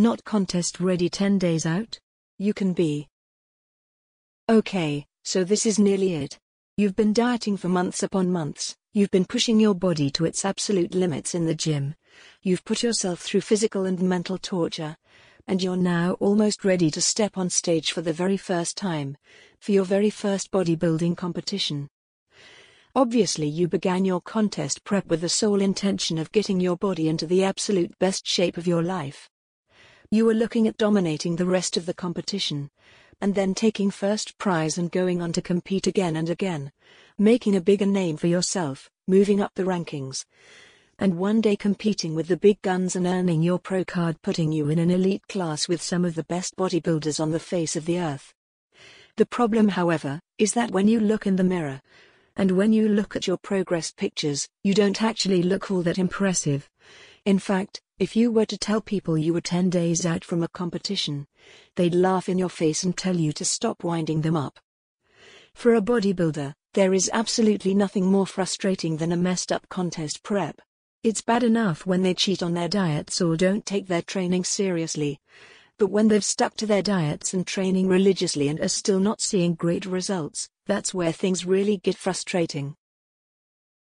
Not contest ready 10 days out? You can be. Okay, so this is nearly it. You've been dieting for months upon months, you've been pushing your body to its absolute limits in the gym, you've put yourself through physical and mental torture, and you're now almost ready to step on stage for the very first time, for your very first bodybuilding competition. Obviously, you began your contest prep with the sole intention of getting your body into the absolute best shape of your life. You were looking at dominating the rest of the competition, and then taking first prize and going on to compete again and again, making a bigger name for yourself, moving up the rankings, and one day competing with the big guns and earning your pro card, putting you in an elite class with some of the best bodybuilders on the face of the earth. The problem, however, is that when you look in the mirror, and when you look at your progress pictures, you don't actually look all that impressive. In fact, if you were to tell people you were 10 days out from a competition, they'd laugh in your face and tell you to stop winding them up. For a bodybuilder, there is absolutely nothing more frustrating than a messed up contest prep. It's bad enough when they cheat on their diets or don't take their training seriously. But when they've stuck to their diets and training religiously and are still not seeing great results, that's where things really get frustrating.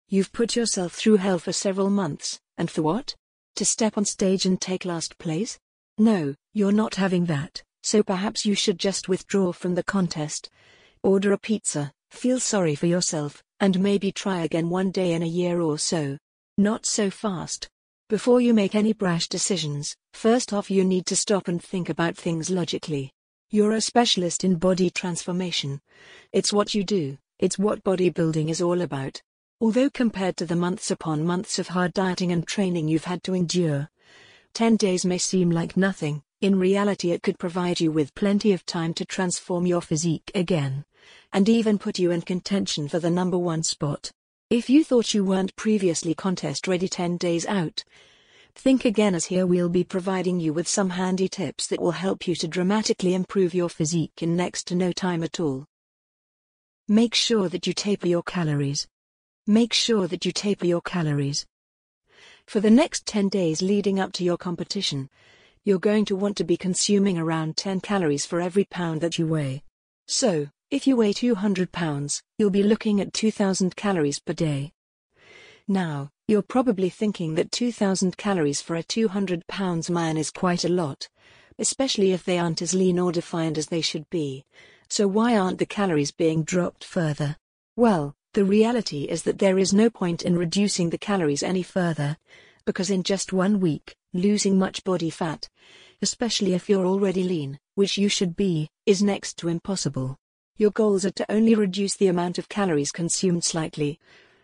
You've put yourself through hell for several months, and for what? To step on stage and take last place? No, you're not having that, so perhaps you should just withdraw from the contest. Order a pizza, feel sorry for yourself, and maybe try again one day in a year or so. Not so fast. Before you make any brash decisions, first off you need to stop and think about things logically. You're a specialist in body transformation. It's what you do, it's what bodybuilding is all about. Although compared to the months upon months of hard dieting and training you've had to endure, 10 days may seem like nothing, in reality it could provide you with plenty of time to transform your physique again, and even put you in contention for the number one spot. If you thought you weren't previously contest ready 10 days out, think again as here we'll be providing you with some handy tips that will help you to dramatically improve your physique in next to no time at all. Make sure that you taper your calories. Make sure that you taper your calories. For the next 10 days leading up to your competition, you're going to want to be consuming around 10 calories for every pound that you weigh. So, if you weigh 200 pounds, you'll be looking at 2000 calories per day. Now, you're probably thinking that 2000 calories for a 200 pounds man is quite a lot, especially if they aren't as lean or defined as they should be. So why aren't the calories being dropped further? Well, the reality is that there is no point in reducing the calories any further, because in just one week, losing much body fat, especially if you're already lean, which you should be, is next to impossible. Your goals are to only reduce the amount of calories consumed slightly,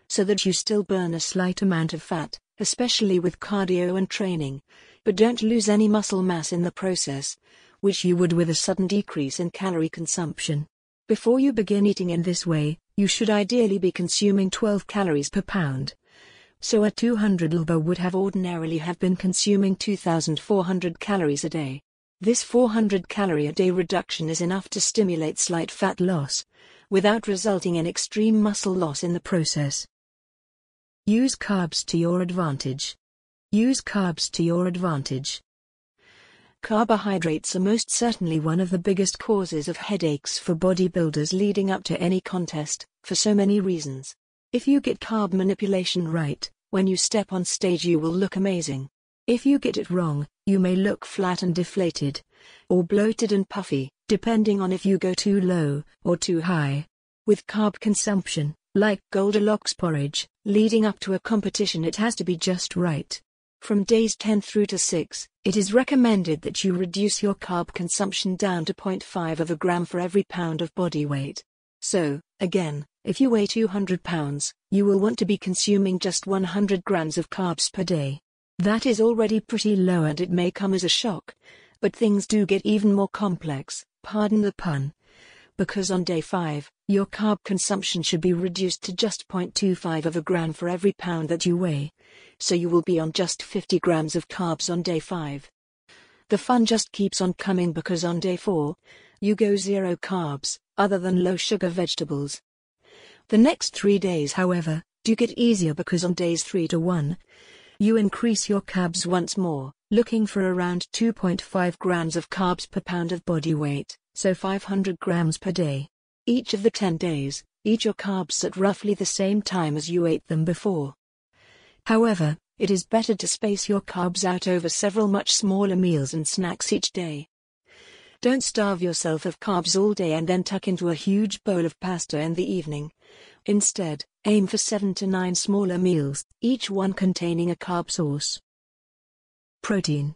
so that you still burn a slight amount of fat, especially with cardio and training, but don't lose any muscle mass in the process, which you would with a sudden decrease in calorie consumption. Before you begin eating in this way, you should ideally be consuming 12 calories per pound. So a 200 lb would have ordinarily have been consuming 2400 calories a day. This 400 calorie a day reduction is enough to stimulate slight fat loss, without resulting in extreme muscle loss in the process. Use carbs to your advantage. Use carbs to your advantage. Carbohydrates are most certainly one of the biggest causes of headaches for bodybuilders leading up to any contest, for so many reasons. If you get carb manipulation right, when you step on stage you will look amazing. If you get it wrong, you may look flat and deflated, or bloated and puffy, depending on if you go too low or too high. With carb consumption, like Goldilocks porridge, leading up to a competition it has to be just right. From days 10 through to 6, it is recommended that you reduce your carb consumption down to 0.5 of a gram for every pound of body weight. So, again, if you weigh 200 pounds, you will want to be consuming just 100 grams of carbs per day. That is already pretty low and it may come as a shock. But things do get even more complex, pardon the pun. Because on day 5, your carb consumption should be reduced to just 0.25 of a gram for every pound that you weigh so you will be on just 50 grams of carbs on day 5. The fun just keeps on coming because on day 4, you go zero carbs, other than low sugar vegetables. The next three days, however, do get easier because on days 3 to 1, you increase your carbs once more, looking for around 2.5 grams of carbs per pound of body weight, so 500 grams per day. Each of the 10 days, eat your carbs at roughly the same time as you ate them before. However, it is better to space your carbs out over several much smaller meals and snacks each day. Don't starve yourself of carbs all day and then tuck into a huge bowl of pasta in the evening. Instead, aim for 7 to 9 smaller meals, each one containing a carb source. Protein.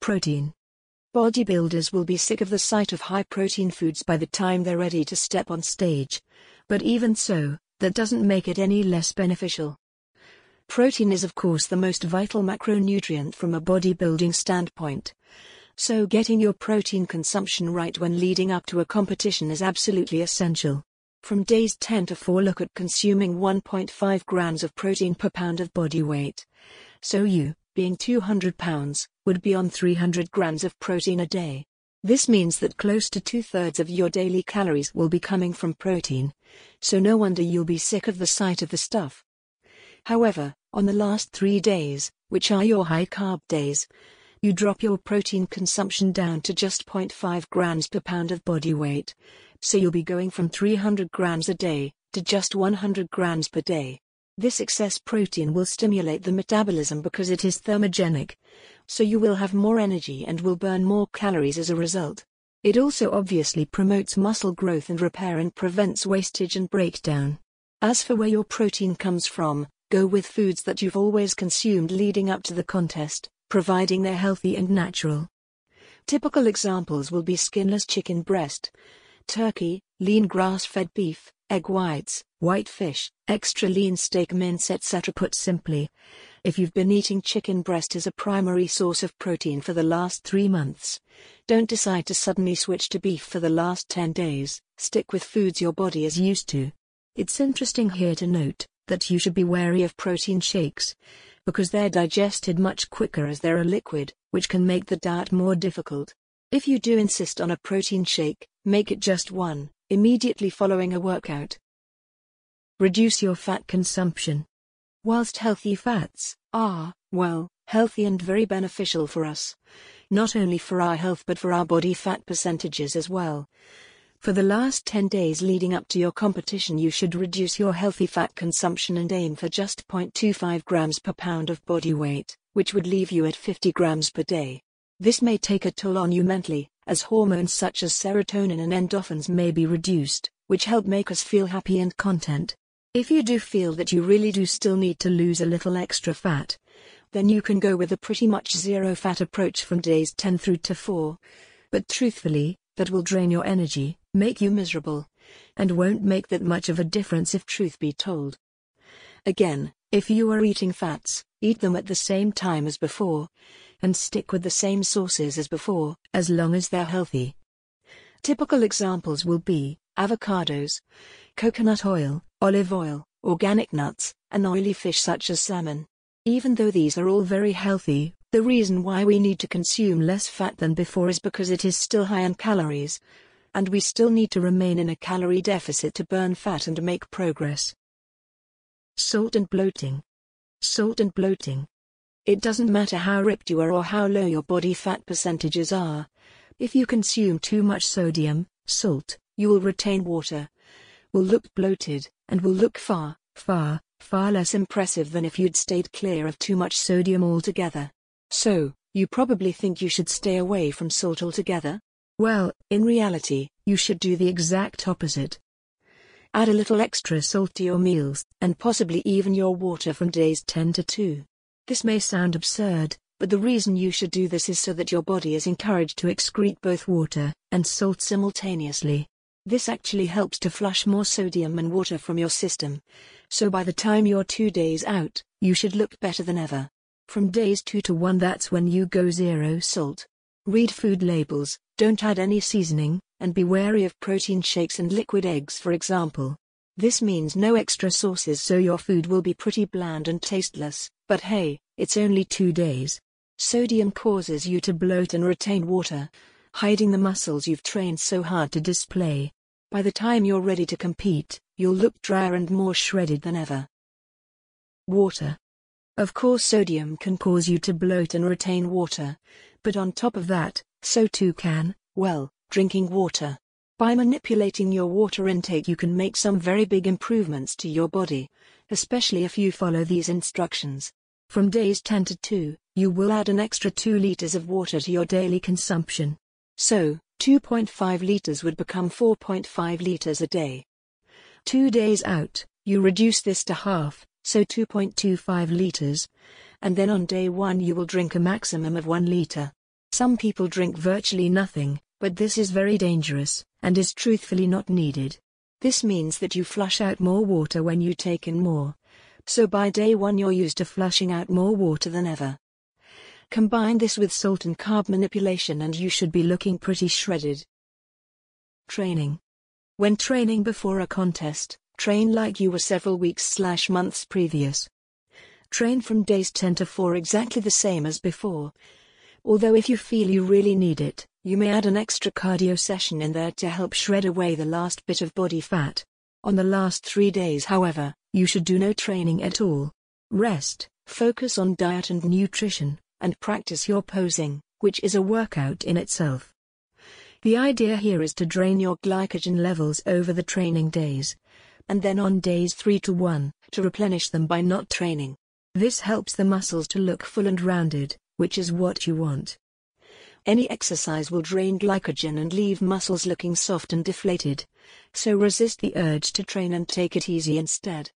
Protein. Bodybuilders will be sick of the sight of high protein foods by the time they're ready to step on stage. But even so, that doesn't make it any less beneficial. Protein is of course the most vital macronutrient from a bodybuilding standpoint. So getting your protein consumption right when leading up to a competition is absolutely essential. From days 10 to 4 look at consuming 1.5 grams of protein per pound of body weight. So you, being 200 pounds, would be on 300 grams of protein a day. This means that close to two thirds of your daily calories will be coming from protein. So no wonder you'll be sick of the sight of the stuff. However, on the last three days, which are your high carb days, you drop your protein consumption down to just 0.5 grams per pound of body weight. So you'll be going from 300 grams a day to just 100 grams per day. This excess protein will stimulate the metabolism because it is thermogenic. So you will have more energy and will burn more calories as a result. It also obviously promotes muscle growth and repair and prevents wastage and breakdown. As for where your protein comes from, go with foods that you've always consumed leading up to the contest providing they're healthy and natural. Typical examples will be skinless chicken breast, turkey, lean grass-fed beef, egg whites, white fish, extra lean steak mince etc. Put simply, if you've been eating chicken breast as a primary source of protein for the last three months, don't decide to suddenly switch to beef for the last 10 days, stick with foods your body is used to. It's interesting here to note that you should be wary of protein shakes, because they're digested much quicker as they're a liquid, which can make the diet more difficult. If you do insist on a protein shake, make it just one, immediately following a workout. Reduce your fat consumption. Whilst healthy fats are, well, healthy and very beneficial for us, not only for our health but for our body fat percentages as well, for the last 10 days leading up to your competition, you should reduce your healthy fat consumption and aim for just 0.25 grams per pound of body weight, which would leave you at 50 grams per day. This may take a toll on you mentally, as hormones such as serotonin and endorphins may be reduced, which help make us feel happy and content. If you do feel that you really do still need to lose a little extra fat, then you can go with a pretty much zero fat approach from days 10 through to 4. But truthfully, that will drain your energy, make you miserable, and won't make that much of a difference if truth be told. Again, if you are eating fats, eat them at the same time as before, and stick with the same sources as before, as long as they're healthy. Typical examples will be avocados, coconut oil, olive oil, organic nuts, and oily fish such as salmon. Even though these are all very healthy, the reason why we need to consume less fat than before is because it is still high in calories, and we still need to remain in a calorie deficit to burn fat and make progress. Salt and bloating. Salt and bloating. It doesn't matter how ripped you are or how low your body fat percentages are. If you consume too much sodium, salt, you will retain water, will look bloated, and will look far, far, far less impressive than if you'd stayed clear of too much sodium altogether. So, you probably think you should stay away from salt altogether? Well, in reality, you should do the exact opposite. Add a little extra salt to your meals, and possibly even your water from days 10 to 2. This may sound absurd, but the reason you should do this is so that your body is encouraged to excrete both water and salt simultaneously. This actually helps to flush more sodium and water from your system. So by the time you're two days out, you should look better than ever. From days 2 to 1 that's when you go zero salt. Read food labels, don't add any seasoning, and be wary of protein shakes and liquid eggs for example. This means no extra sauces so your food will be pretty bland and tasteless, but hey, it's only two days. Sodium causes you to bloat and retain water, hiding the muscles you've trained so hard to display. By the time you're ready to compete, you'll look drier and more shredded than ever. Water. Of course sodium can cause you to bloat and retain water. But on top of that, so too can, well, drinking water. By manipulating your water intake you can make some very big improvements to your body, especially if you follow these instructions. From days 10 to 2, you will add an extra 2 liters of water to your daily consumption. So, 2.5 liters would become 4.5 liters a day. Two days out, you reduce this to half, so 2.25 liters, and then on day 1 you will drink a maximum of 1 liter. Some people drink virtually nothing, but this is very dangerous, and is truthfully not needed. This means that you flush out more water when you take in more. So by day 1 you're used to flushing out more water than ever. Combine this with salt and carb manipulation and you should be looking pretty shredded. Training. When training before a contest, train like you were several weeks slash months previous. Train from days 10 to 4 exactly the same as before. Although if you feel you really need it, you may add an extra cardio session in there to help shred away the last bit of body fat. On the last three days, however, you should do no training at all. Rest, focus on diet and nutrition, and practice your posing, which is a workout in itself. The idea here is to drain your glycogen levels over the training days, and then on days 3 to 1, to replenish them by not training. This helps the muscles to look full and rounded, which is what you want. Any exercise will drain glycogen and leave muscles looking soft and deflated. So resist the urge to train and take it easy instead.